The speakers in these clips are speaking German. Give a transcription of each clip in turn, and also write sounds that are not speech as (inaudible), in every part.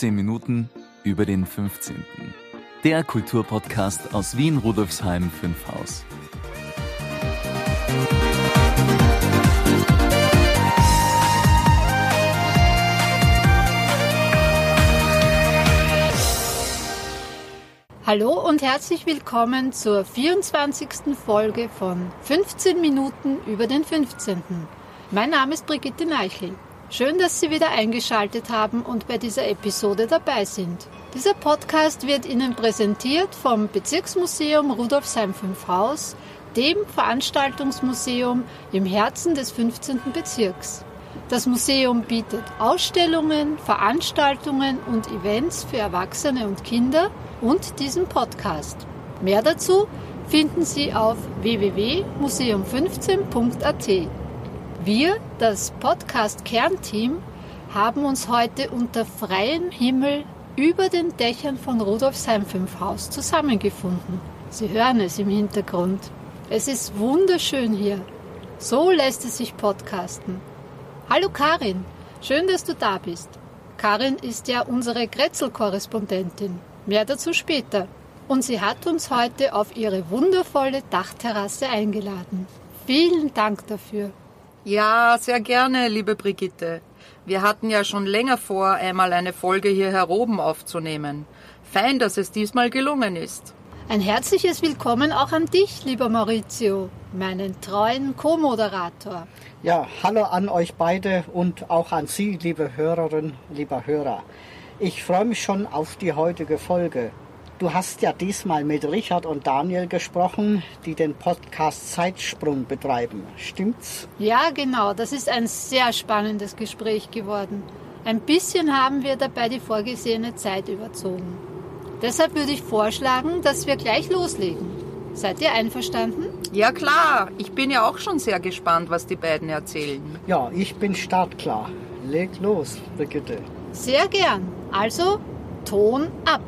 15 Minuten über den 15. Der Kulturpodcast aus Wien Rudolfsheim 5 Haus. Hallo und herzlich willkommen zur 24. Folge von 15 Minuten über den 15. Mein Name ist Brigitte Neichel. Schön, dass Sie wieder eingeschaltet haben und bei dieser Episode dabei sind. Dieser Podcast wird Ihnen präsentiert vom Bezirksmuseum Rudolfsheim 5 Haus, dem Veranstaltungsmuseum im Herzen des 15. Bezirks. Das Museum bietet Ausstellungen, Veranstaltungen und Events für Erwachsene und Kinder und diesen Podcast. Mehr dazu finden Sie auf www.museum15.at. Wir, das Podcast Kernteam, haben uns heute unter freiem Himmel über den Dächern von Rudolfsheim 5 Haus zusammengefunden. Sie hören es im Hintergrund. Es ist wunderschön hier. So lässt es sich podcasten. Hallo Karin, schön, dass du da bist. Karin ist ja unsere Grätzl-Korrespondentin. Mehr dazu später. Und sie hat uns heute auf ihre wundervolle Dachterrasse eingeladen. Vielen Dank dafür. Ja, sehr gerne, liebe Brigitte. Wir hatten ja schon länger vor, einmal eine Folge hier heroben aufzunehmen. Fein, dass es diesmal gelungen ist. Ein herzliches Willkommen auch an dich, lieber Maurizio, meinen treuen Co-Moderator. Ja, hallo an euch beide und auch an Sie, liebe Hörerinnen, lieber Hörer. Ich freue mich schon auf die heutige Folge. Du hast ja diesmal mit Richard und Daniel gesprochen, die den Podcast Zeitsprung betreiben. Stimmt's? Ja, genau. Das ist ein sehr spannendes Gespräch geworden. Ein bisschen haben wir dabei die vorgesehene Zeit überzogen. Deshalb würde ich vorschlagen, dass wir gleich loslegen. Seid ihr einverstanden? Ja klar, ich bin ja auch schon sehr gespannt, was die beiden erzählen. Ja, ich bin startklar. Leg los, Brigitte. Sehr gern. Also, Ton ab.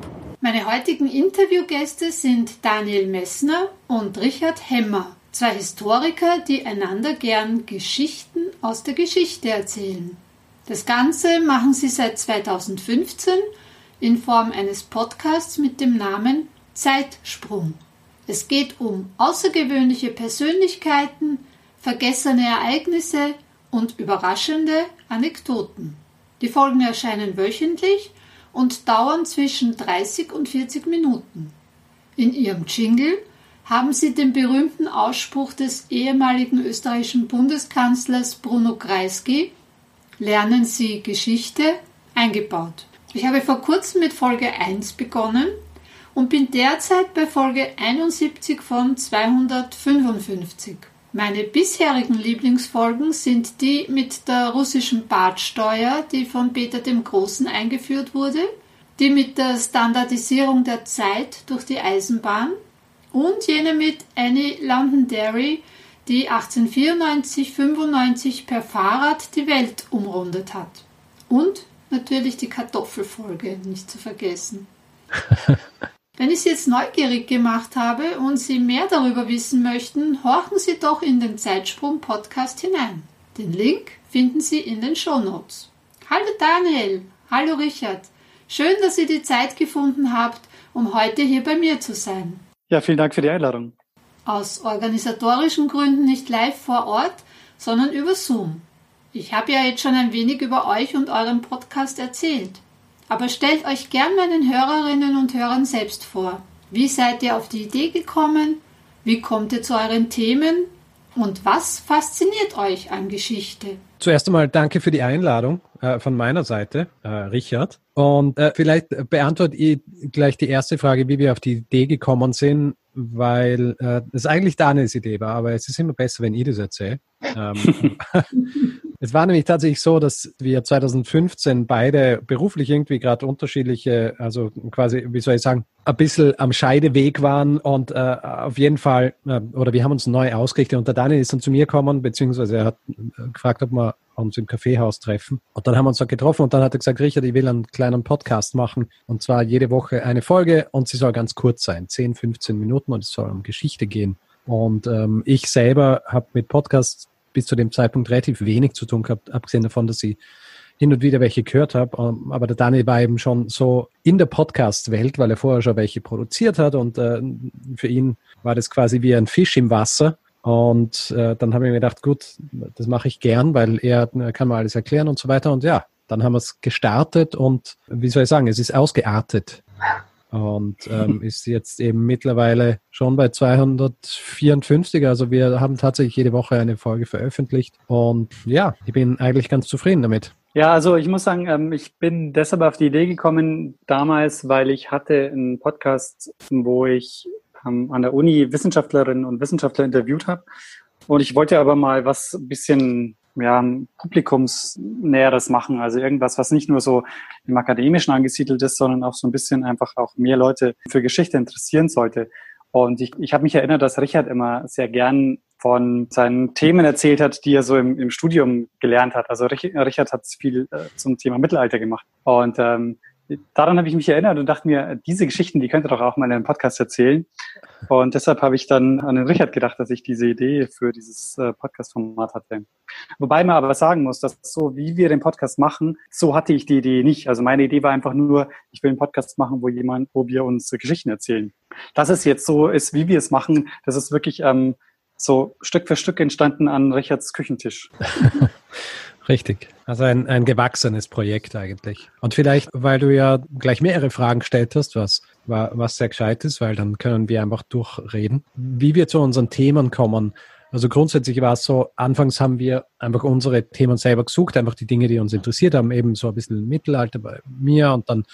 Meine heutigen Interviewgäste sind Daniel Messner und Richard Hemmer, zwei Historiker, die einander gern Geschichten aus der Geschichte erzählen. Das Ganze machen sie seit 2015 in Form eines Podcasts mit dem Namen Zeitsprung. Es geht um außergewöhnliche Persönlichkeiten, vergessene Ereignisse und überraschende Anekdoten. Die Folgen erscheinen wöchentlich und dauern zwischen 30 und 40 Minuten. In ihrem Jingle haben sie den berühmten Ausspruch des ehemaligen österreichischen Bundeskanzlers Bruno Kreisky Lernen Sie Geschichte eingebaut. Ich habe vor kurzem mit Folge 1 begonnen und bin derzeit bei Folge 71 von 255. Meine bisherigen Lieblingsfolgen sind die mit der russischen Badsteuer, die von Peter dem Großen eingeführt wurde, die mit der Standardisierung der Zeit durch die Eisenbahn und jene mit Annie Londonderry, die 1894-95 per Fahrrad die Welt umrundet hat. Und natürlich die Kartoffelfolge, nicht zu vergessen. (laughs) Wenn ich Sie jetzt neugierig gemacht habe und Sie mehr darüber wissen möchten, horchen Sie doch in den Zeitsprung-Podcast hinein. Den Link finden Sie in den Show Notes. Hallo Daniel, hallo Richard. Schön, dass ihr die Zeit gefunden habt, um heute hier bei mir zu sein. Ja, vielen Dank für die Einladung. Aus organisatorischen Gründen nicht live vor Ort, sondern über Zoom. Ich habe ja jetzt schon ein wenig über euch und euren Podcast erzählt. Aber stellt euch gern meinen Hörerinnen und Hörern selbst vor. Wie seid ihr auf die Idee gekommen? Wie kommt ihr zu euren Themen? Und was fasziniert euch an Geschichte? Zuerst einmal danke für die Einladung äh, von meiner Seite, äh, Richard. Und äh, vielleicht beantworte ich gleich die erste Frage, wie wir auf die Idee gekommen sind, weil äh, es eigentlich Daniels Idee war, aber es ist immer besser, wenn ich das erzähle. Ähm, (laughs) (laughs) Es war nämlich tatsächlich so, dass wir 2015 beide beruflich irgendwie gerade unterschiedliche, also quasi, wie soll ich sagen, ein bisschen am Scheideweg waren und äh, auf jeden Fall, äh, oder wir haben uns neu ausgerichtet und der Daniel ist dann zu mir gekommen, beziehungsweise er hat äh, gefragt, ob wir uns im Kaffeehaus treffen. Und dann haben wir uns da getroffen und dann hat er gesagt, Richard, ich will einen kleinen Podcast machen und zwar jede Woche eine Folge und sie soll ganz kurz sein, 10, 15 Minuten und es soll um Geschichte gehen. Und ähm, ich selber habe mit Podcasts bis zu dem Zeitpunkt relativ wenig zu tun gehabt, abgesehen davon, dass ich hin und wieder welche gehört habe. Ähm, aber der Dani war eben schon so in der Podcast-Welt, weil er vorher schon welche produziert hat und äh, für ihn war das quasi wie ein Fisch im Wasser. Und äh, dann habe ich mir gedacht, gut, das mache ich gern, weil er, er kann mir alles erklären und so weiter. Und ja, dann haben wir es gestartet und wie soll ich sagen, es ist ausgeartet und ähm, ist jetzt eben mittlerweile schon bei 254. Also wir haben tatsächlich jede Woche eine Folge veröffentlicht und ja, ich bin eigentlich ganz zufrieden damit. Ja, also ich muss sagen, ähm, ich bin deshalb auf die Idee gekommen damals, weil ich hatte einen Podcast, wo ich ähm, an der Uni Wissenschaftlerinnen und Wissenschaftler interviewt habe. Und ich wollte aber mal was bisschen ja, publikumsnäheres machen. Also irgendwas, was nicht nur so im Akademischen angesiedelt ist, sondern auch so ein bisschen einfach auch mehr Leute für Geschichte interessieren sollte. Und ich, ich habe mich erinnert, dass Richard immer sehr gern von seinen Themen erzählt hat, die er so im, im Studium gelernt hat. Also Richard hat viel äh, zum Thema Mittelalter gemacht. Und ähm, daran habe ich mich erinnert und dachte mir, diese Geschichten, die könnte doch auch mal in einem Podcast erzählen. Und deshalb habe ich dann an den Richard gedacht, dass ich diese Idee für dieses äh, Podcast-Format hatte. Wobei man aber sagen muss, dass so wie wir den Podcast machen, so hatte ich die Idee nicht. Also meine Idee war einfach nur, ich will einen Podcast machen, wo jemand, wo wir uns Geschichten erzählen. Dass es jetzt so ist, wie wir es machen, das ist wirklich ähm, so Stück für Stück entstanden an Richards Küchentisch. (laughs) Richtig. Also ein, ein gewachsenes Projekt eigentlich. Und vielleicht, weil du ja gleich mehrere Fragen gestellt hast, was, was sehr gescheit ist, weil dann können wir einfach durchreden, wie wir zu unseren Themen kommen. Also grundsätzlich war es so, anfangs haben wir einfach unsere Themen selber gesucht, einfach die Dinge, die uns interessiert haben, eben so ein bisschen Mittelalter bei mir und dann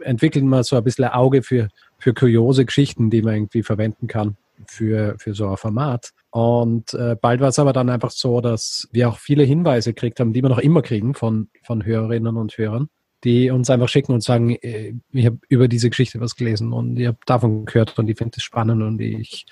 entwickeln wir so ein bisschen ein Auge für, für kuriose Geschichten, die man irgendwie verwenden kann für, für so ein Format. Und äh, bald war es aber dann einfach so, dass wir auch viele Hinweise gekriegt haben, die wir noch immer kriegen von, von Hörerinnen und Hörern, die uns einfach schicken und sagen, äh, ich habe über diese Geschichte was gelesen und ich habe davon gehört und ich finde es spannend und ich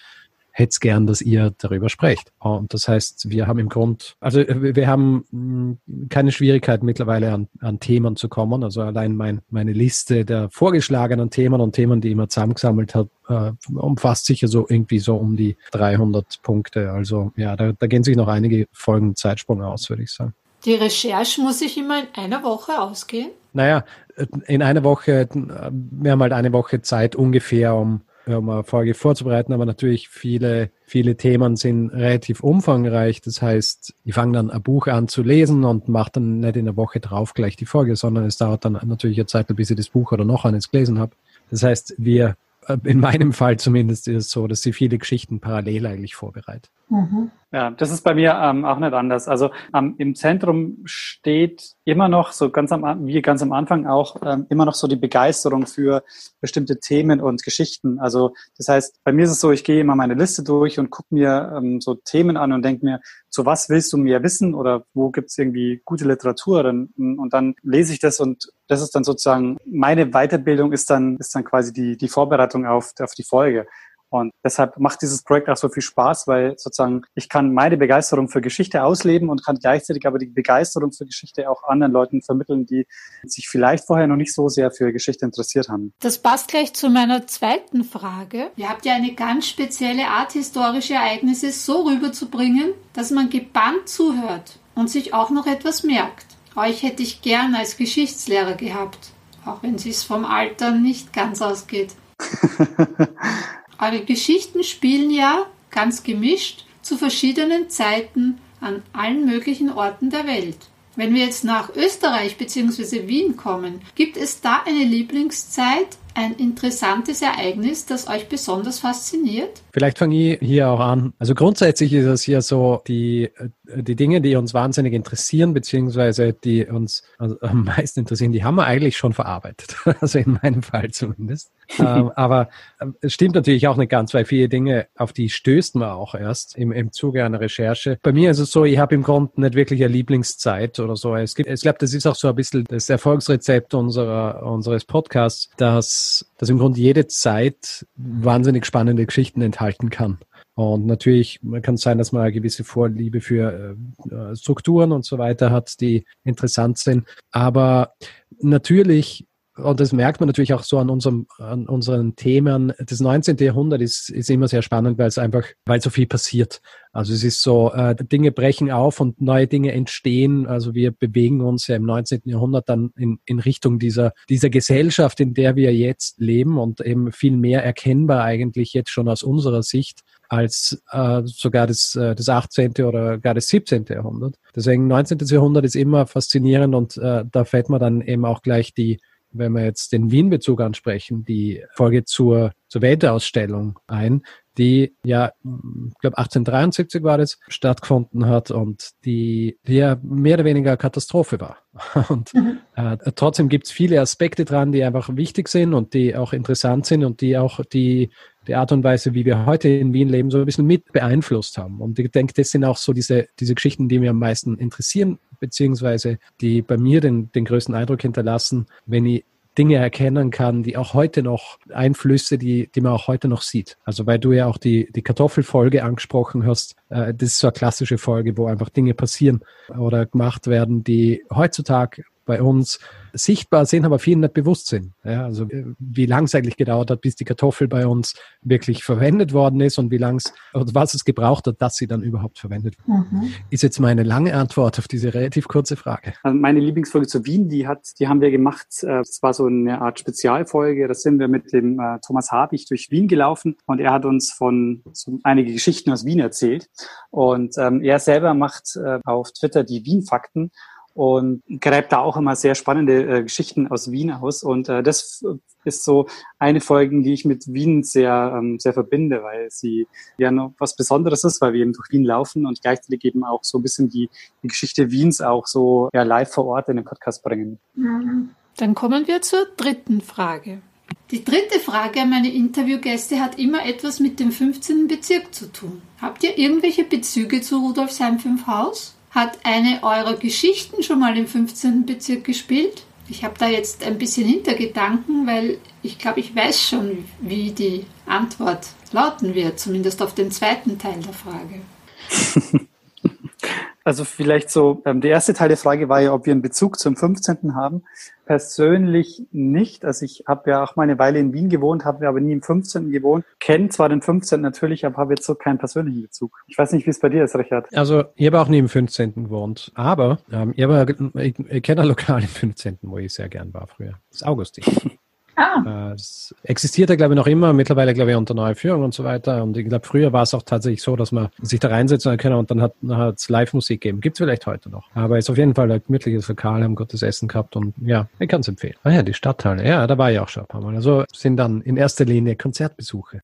hätte es gern, dass ihr darüber sprecht. Und das heißt, wir haben im Grund, also wir haben hm, keine Schwierigkeit mittlerweile an, an Themen zu kommen. Also allein mein, meine Liste der vorgeschlagenen Themen und Themen, die ich immer zusammengesammelt habe, äh, umfasst sicher so irgendwie so um die 300 Punkte. Also ja, da, da gehen sich noch einige Folgen Zeitsprung aus, würde ich sagen. Die Recherche muss sich immer in einer Woche ausgehen? Naja, in einer Woche, wir haben halt eine Woche Zeit ungefähr, um um eine Folge vorzubereiten, aber natürlich viele, viele Themen sind relativ umfangreich. Das heißt, ich fange dann ein Buch an zu lesen und mache dann nicht in der Woche drauf gleich die Folge, sondern es dauert dann natürlich eine Zeit, bis ich das Buch oder noch eines gelesen habe. Das heißt, wir, äh, in meinem Fall zumindest ist es so, dass sie viele Geschichten parallel eigentlich vorbereitet. Mhm. Ja, das ist bei mir ähm, auch nicht anders. Also ähm, im Zentrum steht immer noch so ganz am wie ganz am Anfang auch ähm, immer noch so die Begeisterung für bestimmte Themen und Geschichten. Also das heißt, bei mir ist es so, ich gehe immer meine Liste durch und gucke mir ähm, so Themen an und denke mir, zu was willst du mehr wissen oder wo gibt es irgendwie gute Literatur? Dann, und dann lese ich das und das ist dann sozusagen meine Weiterbildung ist dann ist dann quasi die die Vorbereitung auf auf die Folge. Und deshalb macht dieses Projekt auch so viel Spaß, weil sozusagen ich kann meine Begeisterung für Geschichte ausleben und kann gleichzeitig aber die Begeisterung für Geschichte auch anderen Leuten vermitteln, die sich vielleicht vorher noch nicht so sehr für Geschichte interessiert haben. Das passt gleich zu meiner zweiten Frage. Ihr habt ja eine ganz spezielle Art, historische Ereignisse so rüberzubringen, dass man gebannt zuhört und sich auch noch etwas merkt. Euch hätte ich gern als Geschichtslehrer gehabt, auch wenn es vom Alter nicht ganz ausgeht. (laughs) Eure Geschichten spielen ja, ganz gemischt, zu verschiedenen Zeiten an allen möglichen Orten der Welt. Wenn wir jetzt nach Österreich bzw. Wien kommen, gibt es da eine Lieblingszeit, ein interessantes Ereignis, das euch besonders fasziniert? Vielleicht fange ich hier auch an. Also grundsätzlich ist es hier so, die, äh, die Dinge, die uns wahnsinnig interessieren, beziehungsweise die uns also am meisten interessieren, die haben wir eigentlich schon verarbeitet. (laughs) Also in meinem Fall zumindest. Ähm, aber ähm, es stimmt natürlich auch nicht ganz, weil viele Dinge, auf die stößt man auch erst im, im Zuge einer Recherche. Bei mir ist es so, ich habe im Grunde nicht wirklich eine Lieblingszeit oder so. Es gibt, ich glaube, das ist auch so ein bisschen das Erfolgsrezept unserer, unseres Podcasts, dass, dass im Grunde jede Zeit wahnsinnig spannende Geschichten enthalten halten kann. Und natürlich kann es sein, dass man eine gewisse Vorliebe für äh, Strukturen und so weiter hat, die interessant sind. Aber natürlich und das merkt man natürlich auch so an, unserem, an unseren Themen. Das 19. Jahrhundert ist, ist immer sehr spannend, weil es einfach, weil so viel passiert. Also es ist so, äh, Dinge brechen auf und neue Dinge entstehen. Also wir bewegen uns ja im 19. Jahrhundert dann in, in Richtung dieser, dieser Gesellschaft, in der wir jetzt leben und eben viel mehr erkennbar eigentlich jetzt schon aus unserer Sicht als äh, sogar das, äh, das 18. oder gar das 17. Jahrhundert. Deswegen 19. Jahrhundert ist immer faszinierend und äh, da fällt man dann eben auch gleich die, wenn wir jetzt den Wien-Bezug ansprechen, die Folge zur, zur Weltausstellung ein, die ja, ich glaube 1873 war das, stattgefunden hat und die, die ja mehr oder weniger Katastrophe war. (laughs) Und mhm. äh, trotzdem gibt es viele Aspekte dran, die einfach wichtig sind und die auch interessant sind und die auch die, die Art und Weise, wie wir heute in Wien leben, so ein bisschen mit beeinflusst haben. Und ich denke, das sind auch so diese, diese Geschichten, die mir am meisten interessieren, beziehungsweise die bei mir den, den größten Eindruck hinterlassen, wenn ich Dinge erkennen kann, die auch heute noch Einflüsse, die, die man auch heute noch sieht. Also weil du ja auch die, die Kartoffelfolge angesprochen hast, äh, das ist so eine klassische Folge, wo einfach Dinge passieren oder gemacht werden, die heutzutage bei uns sichtbar sind, aber vielen nicht bewusst sind. Ja, also äh, wie lange es eigentlich gedauert hat, bis die Kartoffel bei uns wirklich verwendet worden ist und wie lang es oder was es gebraucht hat, dass sie dann überhaupt verwendet wird. Mhm. Ist jetzt meine lange Antwort auf diese relativ kurze Frage. Also meine Lieblingsfolge zu Wien, die hat, die haben wir gemacht. Äh, das war so eine Art Spezialfolge. Da sind wir mit dem äh, Thomas Habich durch Wien gelaufen und er hat uns von so einige Geschichten aus Wien erzählt. Und ähm, er selber macht äh, auf Twitter die Wien-Fakten und gräbt da auch immer sehr spannende äh, Geschichten aus Wien aus. Und äh, das ist so eine Folge, die ich mit Wien sehr, ähm, sehr verbinde, weil sie ja noch was Besonderes ist, weil wir eben durch Wien laufen und gleichzeitig eben auch so ein bisschen die, die Geschichte Wiens auch so ja, live vor Ort in den Podcast bringen. Mhm. Dann kommen wir zur dritten Frage. Die dritte Frage an meine Interviewgäste hat immer etwas mit dem 15. Bezirk zu tun. Habt ihr irgendwelche Bezüge zu Rudolfsheim 5 Haus? Hat eine eurer Geschichten schon mal im 15. Bezirk gespielt? Ich habe da jetzt ein bisschen Hintergedanken, weil ich glaube, ich weiß schon, wie die Antwort lauten wird, zumindest auf den zweiten Teil der Frage. (laughs) Also vielleicht so, ähm, der erste Teil der Frage war ja, ob wir einen Bezug zum 15. haben. Persönlich nicht. Also ich habe ja auch mal eine Weile in Wien gewohnt, habe aber nie im 15. gewohnt. Kenne zwar den 15. natürlich, aber habe jetzt so keinen persönlichen Bezug. Ich weiß nicht, wie es bei dir ist, Richard. Also ich habe auch nie im 15. gewohnt, aber ähm, ich, ich, ich kenne ein Lokal im 15., wo ich sehr gern war früher. Das ist Augustin. (laughs) Ah. Es existiert ja, glaube ich, noch immer, mittlerweile, glaube ich, unter neuer Führung und so weiter. Und ich glaube, früher war es auch tatsächlich so, dass man sich da reinsetzen kann und dann hat es Live-Musik gegeben. Gibt es vielleicht heute noch. Aber ist auf jeden Fall ein gemütliches Lokal, haben gutes Essen gehabt und ja, ich kann es empfehlen. Ah ja, die Stadthalle. Ja, da war ich auch schon ein paar Mal. Also sind dann in erster Linie Konzertbesuche.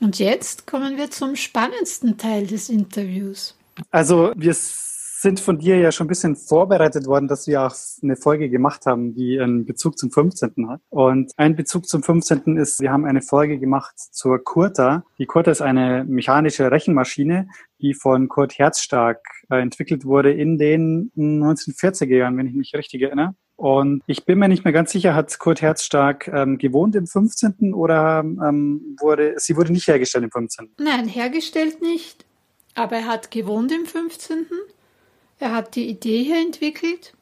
Und jetzt kommen wir zum spannendsten Teil des Interviews. Also wir sind von dir ja schon ein bisschen vorbereitet worden, dass wir auch eine Folge gemacht haben, die einen Bezug zum 15. hat. Und ein Bezug zum 15. ist, wir haben eine Folge gemacht zur Kurta. Die Kurta ist eine mechanische Rechenmaschine, die von Kurt Herzstark äh, entwickelt wurde in den 1940er Jahren, wenn ich mich richtig erinnere. Und ich bin mir nicht mehr ganz sicher, hat Kurt Herzstark ähm, gewohnt im 15. oder ähm, wurde, sie wurde nicht hergestellt im 15. Nein, hergestellt nicht, aber er hat gewohnt im 15. Er hat die Idee hier entwickelt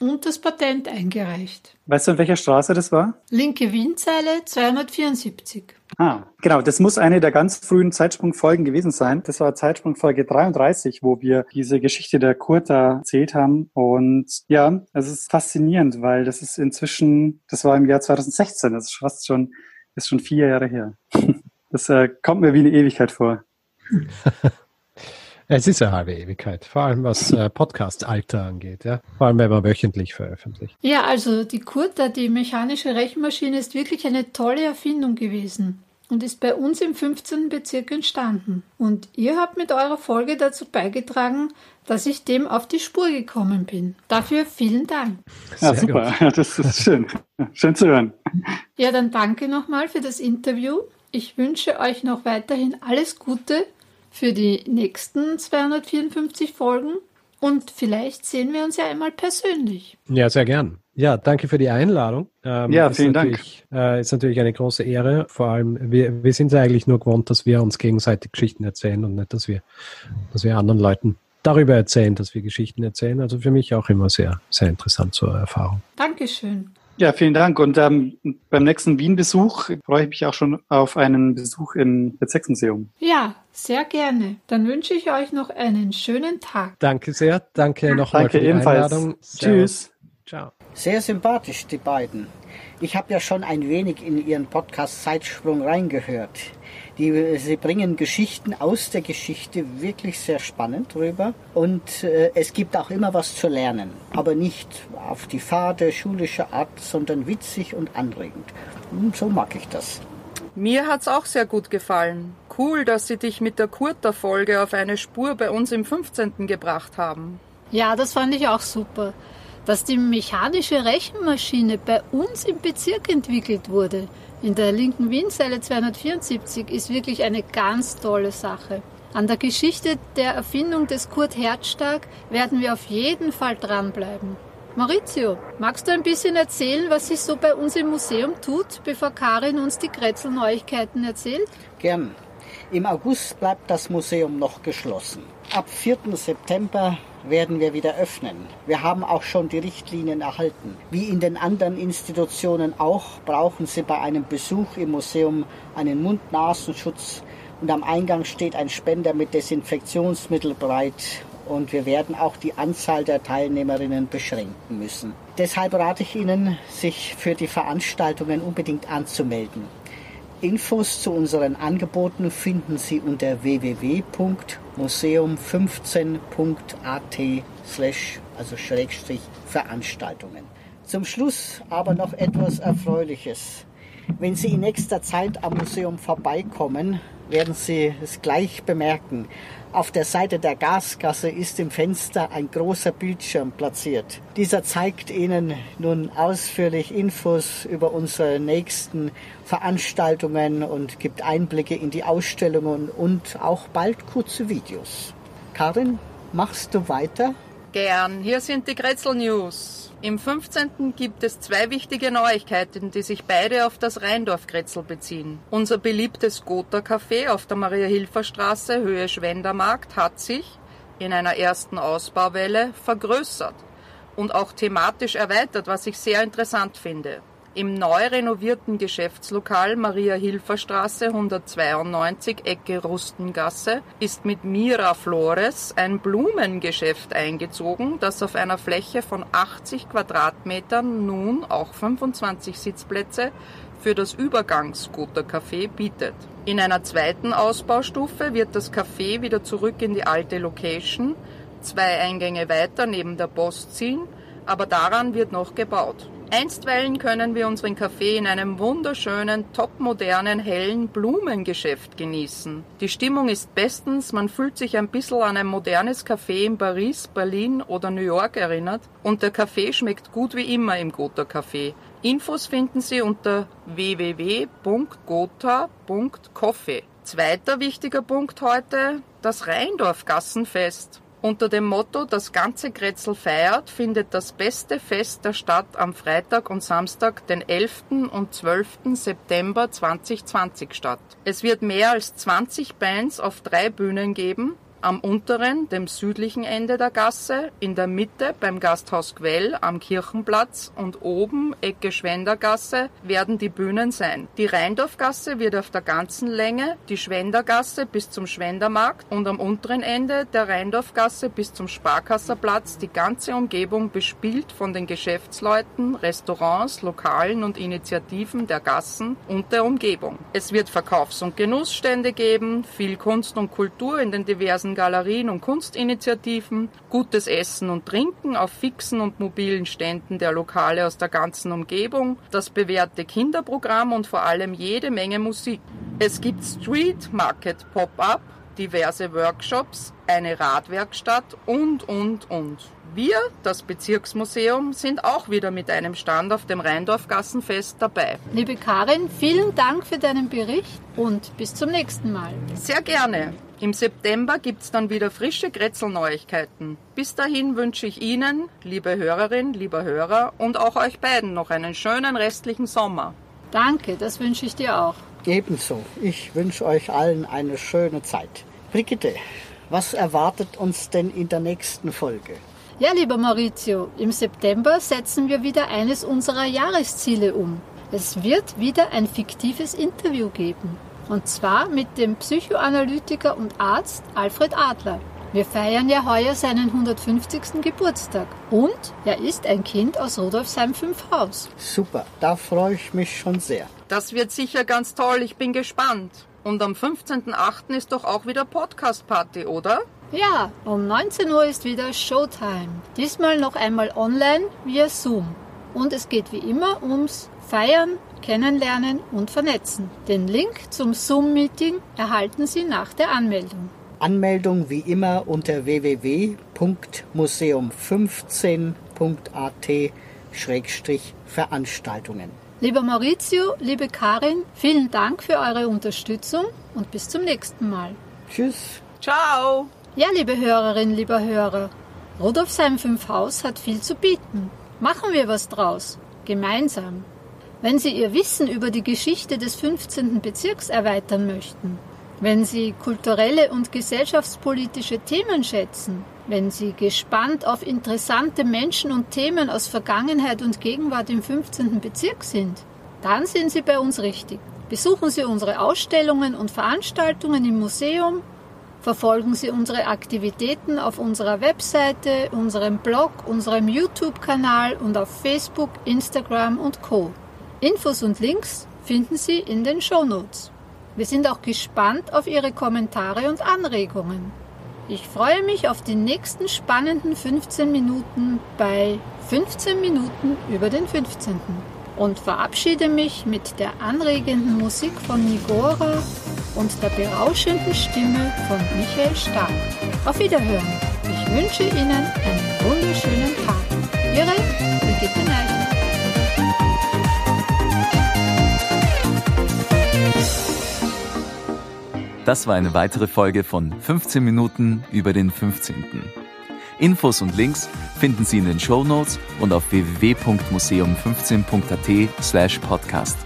und das Patent eingereicht. Weißt du, in welcher Straße das war? Linke Wienzeile 274. Ah, genau. Das muss eine der ganz frühen Zeitsprungfolgen gewesen sein. Das war Zeitsprungfolge 33, wo wir diese Geschichte der Kurta erzählt haben. Und ja, es ist faszinierend, weil das ist inzwischen, das war im Jahr 2016, das ist fast schon, ist schon vier Jahre her. (laughs) Das äh, kommt mir wie eine Ewigkeit vor. (laughs) Es ist eine halbe Ewigkeit, vor allem was äh, Podcast-Alter angeht, ja. Vor allem, wenn man wöchentlich veröffentlicht. Ja, also die Kurta, die mechanische Rechenmaschine, ist wirklich eine tolle Erfindung gewesen und ist bei uns im 15. Bezirk entstanden. Und ihr habt mit eurer Folge dazu beigetragen, dass ich dem auf die Spur gekommen bin. Dafür vielen Dank. Ja, Sehr super. Ja, das ist schön. Schön zu hören. Ja, dann danke nochmal für das Interview. Ich wünsche euch noch weiterhin alles Gute für die nächsten 254 Folgen und vielleicht sehen wir uns ja einmal persönlich. Ja, sehr gern. Ja, danke für die Einladung. Ähm, ja, vielen Dank. Äh, ist natürlich eine große Ehre. Vor allem, wir, wir sind ja eigentlich nur gewohnt, dass wir uns gegenseitig Geschichten erzählen und nicht, dass wir, dass wir anderen Leuten darüber erzählen, dass wir Geschichten erzählen. Also für mich auch immer sehr, sehr interessant zur Erfahrung. Dankeschön. Ja, vielen Dank. Und ähm, beim nächsten Wien-Besuch freue ich mich auch schon auf einen Besuch im Bezirksmuseum. Ja, sehr gerne. Dann wünsche ich euch noch einen schönen Tag. Danke sehr. Danke nochmal für die ebenfalls. Einladung. Tschüss. Ciao. Sehr sympathisch, die beiden. Ich habe ja schon ein wenig in ihren Podcast Zeitsprung reingehört. Die, sie bringen Geschichten aus der Geschichte wirklich sehr spannend rüber und äh, es gibt auch immer was zu lernen, aber nicht auf die fade schulische Art, sondern witzig und anregend. Und so mag ich das. Mir hat's auch sehr gut gefallen. Cool, dass Sie dich mit der Kurter-Folge auf eine Spur bei uns im 15. gebracht haben. Ja, das fand ich auch super. Dass die mechanische Rechenmaschine bei uns im Bezirk entwickelt wurde, in der linken Wienzeile 274, ist wirklich eine ganz tolle Sache. An der Geschichte der Erfindung des Kurt Herzstark werden wir auf jeden Fall dranbleiben. Maurizio, magst du ein bisschen erzählen, was sich so bei uns im Museum tut, bevor Karin uns die Kretzel-Neuigkeiten erzählt? Gern. Im August bleibt das Museum noch geschlossen. Ab 4. September werden wir wieder öffnen. Wir haben auch schon die Richtlinien erhalten. Wie in den anderen Institutionen auch, brauchen Sie bei einem Besuch im Museum einen Mund-Nasenschutz und am Eingang steht ein Spender mit Desinfektionsmittel bereit und wir werden auch die Anzahl der Teilnehmerinnen beschränken müssen. Deshalb rate ich Ihnen, sich für die Veranstaltungen unbedingt anzumelden. Infos zu unseren Angeboten finden Sie unter www.museum15.at slash, also Schrägstrich Veranstaltungen. Zum Schluss aber noch etwas Erfreuliches. Wenn Sie in nächster Zeit am Museum vorbeikommen, werden Sie es gleich bemerken. Auf der Seite der Gasgasse ist im Fenster ein großer Bildschirm platziert. Dieser zeigt Ihnen nun ausführlich Infos über unsere nächsten Veranstaltungen und gibt Einblicke in die Ausstellungen und auch bald kurze Videos. Karin, machst du weiter? Gern, hier sind die Kretzel News. Im 15. gibt es zwei wichtige Neuigkeiten, die sich beide auf das Rheindorf-Kretzel beziehen. Unser beliebtes Gotha Café auf der Maria-Hilfer-Straße, Höhe Schwendermarkt, hat sich in einer ersten Ausbauwelle vergrößert und auch thematisch erweitert, was ich sehr interessant finde. Im neu renovierten Geschäftslokal Maria Hilfer Straße 192 Ecke Rustengasse ist mit Mira Flores ein Blumengeschäft eingezogen, das auf einer Fläche von 80 Quadratmetern nun auch 25 Sitzplätze für das Übergangsguter Café bietet. In einer zweiten Ausbaustufe wird das Café wieder zurück in die alte Location, zwei Eingänge weiter neben der Post ziehen, aber daran wird noch gebaut. Einstweilen können wir unseren Kaffee in einem wunderschönen, topmodernen, hellen Blumengeschäft genießen. Die Stimmung ist bestens, man fühlt sich ein bisschen an ein modernes Café in Paris, Berlin oder New York erinnert und der Kaffee schmeckt gut wie immer im Gotha Café. Infos finden Sie unter www.gotha.coffee. Zweiter wichtiger Punkt heute, das Rheindorf Gassenfest. Unter dem Motto Das ganze Kretzel feiert findet das beste Fest der Stadt am Freitag und Samstag, den 11. und 12. September 2020 statt. Es wird mehr als 20 Bands auf drei Bühnen geben, am unteren, dem südlichen Ende der Gasse, in der Mitte beim Gasthaus Quell am Kirchenplatz und oben, Ecke Schwendergasse, werden die Bühnen sein. Die Rheindorfgasse wird auf der ganzen Länge, die Schwendergasse bis zum Schwendermarkt und am unteren Ende der Rheindorfgasse bis zum Sparkasserplatz die ganze Umgebung bespielt von den Geschäftsleuten, Restaurants, Lokalen und Initiativen der Gassen und der Umgebung. Es wird Verkaufs- und Genussstände geben, viel Kunst und Kultur in den diversen Galerien und Kunstinitiativen, gutes Essen und Trinken auf fixen und mobilen Ständen der Lokale aus der ganzen Umgebung, das bewährte Kinderprogramm und vor allem jede Menge Musik. Es gibt Street Market Pop-up, diverse Workshops, eine Radwerkstatt und, und, und. Wir, das Bezirksmuseum, sind auch wieder mit einem Stand auf dem Rheindorf-Gassenfest dabei. Liebe Karin, vielen Dank für deinen Bericht und bis zum nächsten Mal. Sehr gerne. Im September gibt's dann wieder frische Kretzel-Neuigkeiten. Bis dahin wünsche ich Ihnen, liebe Hörerin, lieber Hörer, und auch euch beiden noch einen schönen restlichen Sommer. Danke, das wünsche ich dir auch. Ebenso. Ich wünsche euch allen eine schöne Zeit. Brigitte, was erwartet uns denn in der nächsten Folge? Ja, lieber Maurizio, im September setzen wir wieder eines unserer Jahresziele um. Es wird wieder ein fiktives Interview geben. Und zwar mit dem Psychoanalytiker und Arzt Alfred Adler. Wir feiern ja heuer seinen 150. Geburtstag. Und er ist ein Kind aus Rudolfsheim 5 Haus. Super, da freue ich mich schon sehr. Das wird sicher ganz toll, ich bin gespannt. Und am 15.08. ist doch auch wieder Podcast-Party, oder? Ja, um 19 Uhr ist wieder Showtime. Diesmal noch einmal online via Zoom. Und es geht wie immer ums Feiern, Kennenlernen und Vernetzen. Den Link zum Zoom-Meeting erhalten Sie nach der Anmeldung. Anmeldung wie immer unter www.museum15.at-veranstaltungen. Lieber Maurizio, liebe Karin, vielen Dank für eure Unterstützung und bis zum nächsten Mal. Tschüss. Ciao. Ja, liebe Hörerinnen, lieber Hörer, Rudolfsheim 5 Haus hat viel zu bieten. Machen wir was draus. Gemeinsam. Wenn Sie Ihr Wissen über die Geschichte des 15. Bezirks erweitern möchten, wenn Sie kulturelle und gesellschaftspolitische Themen schätzen, wenn Sie gespannt auf interessante Menschen und Themen aus Vergangenheit und Gegenwart im 15. Bezirk sind, dann sind Sie bei uns richtig. Besuchen Sie unsere Ausstellungen und Veranstaltungen im Museum, verfolgen Sie unsere Aktivitäten auf unserer Webseite, unserem Blog, unserem YouTube-Kanal und auf Facebook, Instagram und Co. Infos und Links finden Sie in den Show Notes. Wir sind auch gespannt auf Ihre Kommentare und Anregungen. Ich freue mich auf die nächsten spannenden 15 Minuten bei 15 Minuten über den 15. und verabschiede mich mit der anregenden Musik von Nigora und der berauschenden Stimme von Michael Stark. Auf Wiederhören. Ich wünsche Ihnen einen wunderschönen Tag. Ihre Das war eine weitere Folge von 15 Minuten über den 15. Infos und Links finden Sie in den Show Notes und auf www.museum15.at slash podcast.